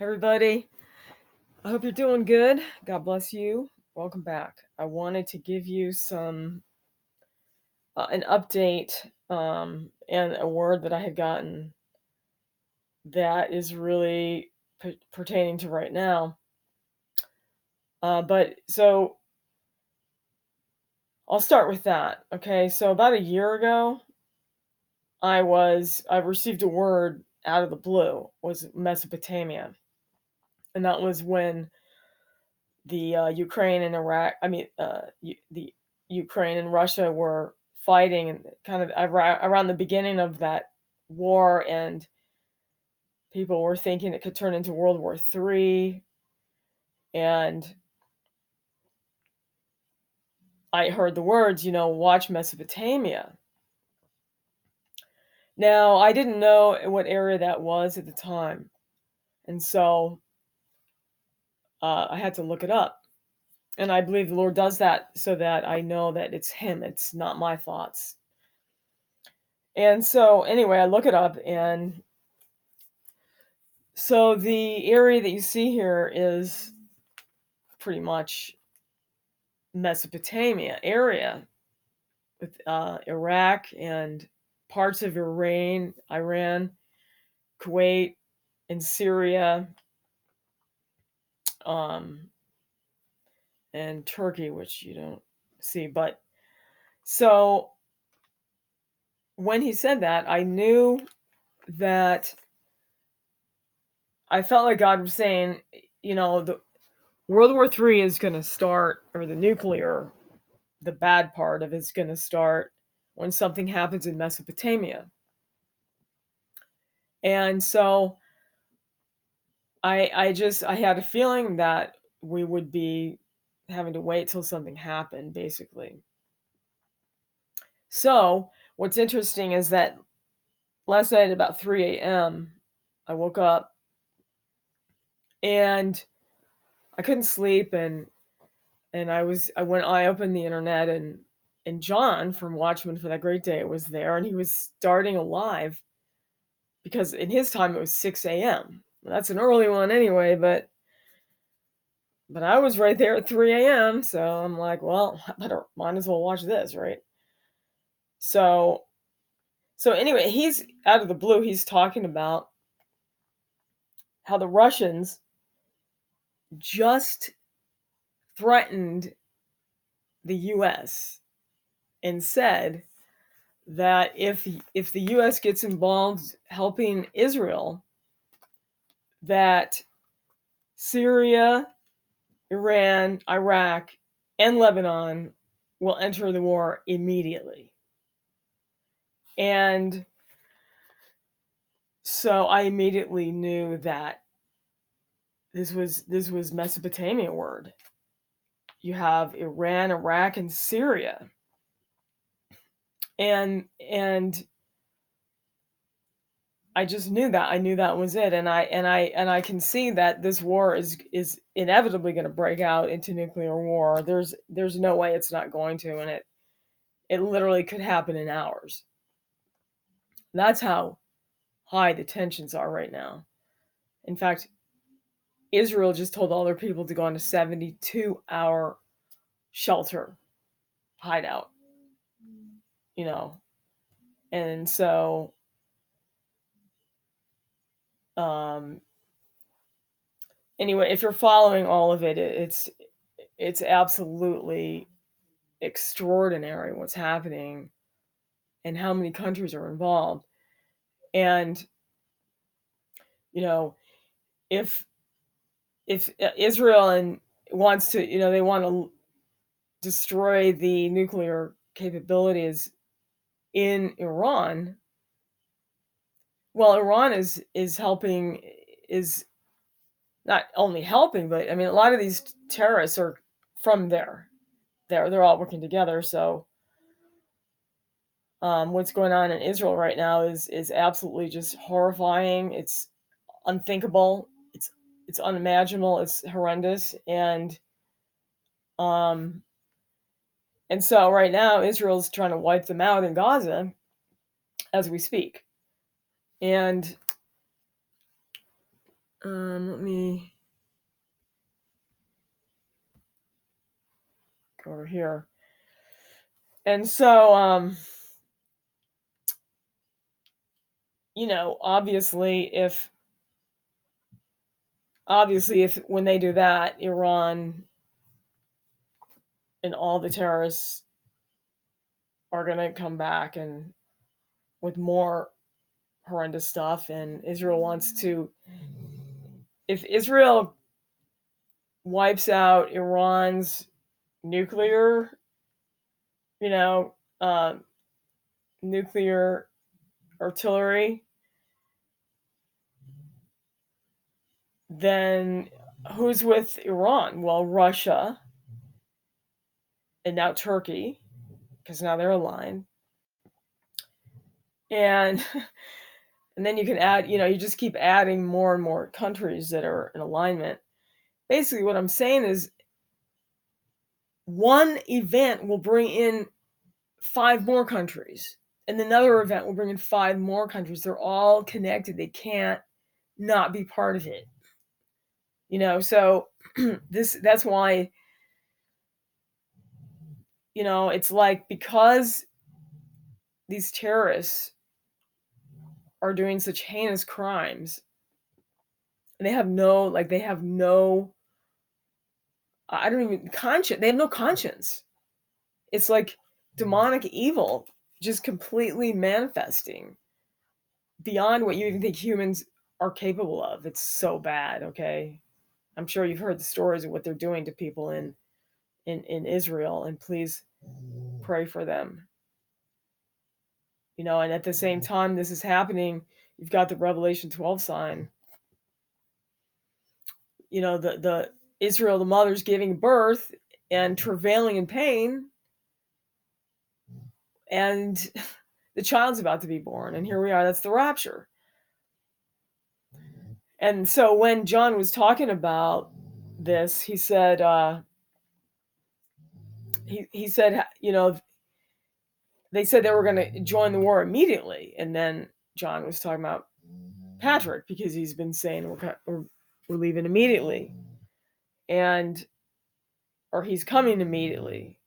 everybody. I hope you're doing good. God bless you. Welcome back. I wanted to give you some uh, an update um, and a word that I had gotten that is really p- pertaining to right now. Uh, but so I'll start with that. Okay, so about a year ago, I was I received a word out of the blue was Mesopotamia, and that was when the uh, Ukraine and Iraq, I mean, uh, the Ukraine and Russia were fighting, and kind of ar- around the beginning of that war, and people were thinking it could turn into World War Three, and I heard the words, you know, watch Mesopotamia. Now, I didn't know what area that was at the time, and so uh, I had to look it up. And I believe the Lord does that so that I know that it's Him, it's not my thoughts. And so, anyway, I look it up, and so the area that you see here is pretty much Mesopotamia area with uh, Iraq and parts of Iran, Iran, Kuwait, and Syria, um, and Turkey, which you don't see. But so when he said that, I knew that I felt like God was saying, you know, the World War Three is going to start, or the nuclear, the bad part of it's going to start when something happens in Mesopotamia. And so I I just I had a feeling that we would be having to wait till something happened, basically. So what's interesting is that last night at about 3 a.m. I woke up and I couldn't sleep and and I was I went I opened the internet and and John from Watchmen for that great day was there and he was starting a live because in his time it was 6 a.m. That's an early one anyway, but but I was right there at 3 a.m. So I'm like, well, I better might as well watch this, right? So so anyway, he's out of the blue, he's talking about how the Russians just threatened the US and said that if if the US gets involved helping Israel that Syria, Iran, Iraq, and Lebanon will enter the war immediately. And so I immediately knew that this was this was Mesopotamia word. You have Iran, Iraq, and Syria. And and I just knew that. I knew that was it. And I and I and I can see that this war is is inevitably going to break out into nuclear war. There's there's no way it's not going to and it it literally could happen in hours. That's how high the tensions are right now. In fact, Israel just told all their people to go on a 72 hour shelter hideout. You know. And so um anyway, if you're following all of it, it's it's absolutely extraordinary what's happening and how many countries are involved. And you know, if if uh, Israel and wants to, you know, they want to destroy the nuclear capabilities in Iran, well, Iran is is helping is not only helping, but I mean, a lot of these terrorists are from there. They're they're all working together. So, um, what's going on in Israel right now is is absolutely just horrifying. It's unthinkable. It's it's unimaginable. It's horrendous, and um, and so right now Israel's trying to wipe them out in Gaza as we speak, and Um, let me go over here. And so, um, you know, obviously, if obviously if when they do that, Iran and all the terrorists are going to come back and with more horrendous stuff and Israel wants to if Israel wipes out Iran's nuclear you know uh, nuclear artillery then who's with Iran? Well Russia and now Turkey because now they're aligned. And and then you can add you know you just keep adding more and more countries that are in alignment. Basically what i'm saying is one event will bring in five more countries and another event will bring in five more countries. They're all connected. They can't not be part of it. You know so this that's why you know it's like because these terrorists are doing such heinous crimes and they have no like they have no i don't even conscience they have no conscience. It's like demonic evil just completely manifesting beyond what you even think humans are capable of. It's so bad okay? I'm sure you've heard the stories of what they're doing to people in in in israel and please pray for them you know and at the same time this is happening you've got the revelation 12 sign. You know the the israel the mother's giving birth and travailing in pain. And the child's about to be born and here we are that's the rapture. And so when john was talking about this he said uh he, he said you know they said they were going to join the war immediately and then john was talking about patrick because he's been saying we're, we're, we're leaving immediately. And or he's coming immediately.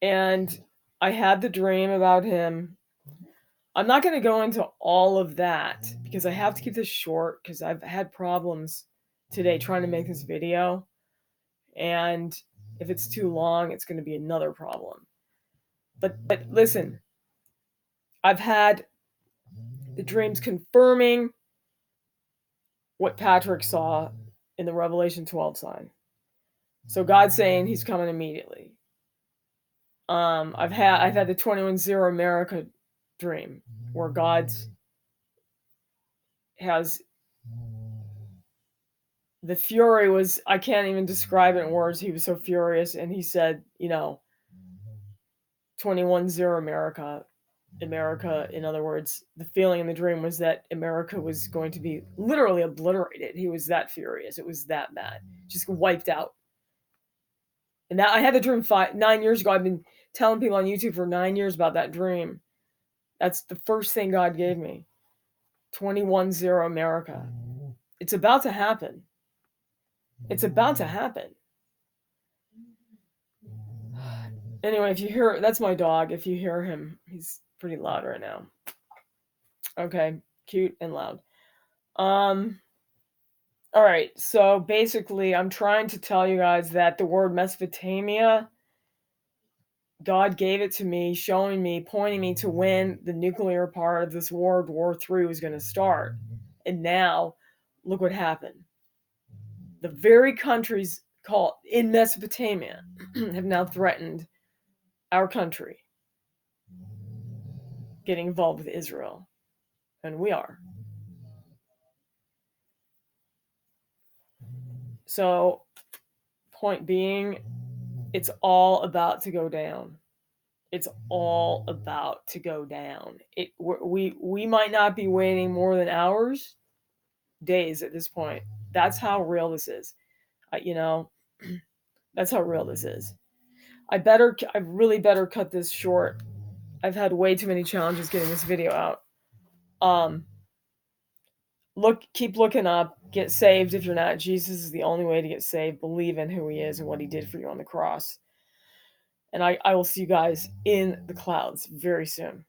And i had the dream about him. I'm not going to go into all of that because i have to keep this short because i've had problems today trying to make this video. And if it's too long it's going to be another problem but but listen i've had the dreams confirming what patrick saw in the revelation 12 sign. So god's saying he's coming immediately. Um i've had i've had the 21 0 america dream where god's has the fury was i can't even describe it in words he was so furious and he said you know 21 0 america. America mm. in other words the feeling in the dream was that america was mm. going to be literally obliterated. He was that furious. It was that bad. Just wiped out. And that i had the dream five nine years ago. I've been telling people on youtube for nine years about that dream. That's the first thing god gave me. 21 0 america. Mm. It's about to happen. It's about to happen. Anyway, if you hear that's my dog. If you hear him, he's pretty loud right now. Okay, cute and loud. Um all right, so basically I'm trying to tell you guys that the word Mesopotamia God gave it to me, showing me, pointing me to when the nuclear part of this World War III was going to start. And now, look what happened the very countries called in Mesopotamia have now threatened our country getting involved with Israel. And we are. So, point being, it's all about to go down. It's all about to go down. It we we might not be waiting more than hours, days at this point that's how real this is. Uh, you know, that's how real this is. I better, I really better cut this short. I've had way too many challenges getting this video out. Um, look keep looking up, get saved if you're not. Jesus is the only way to get saved. Believe in who he is and what he did for you on the cross. And I, I will see you guys in the clouds very soon.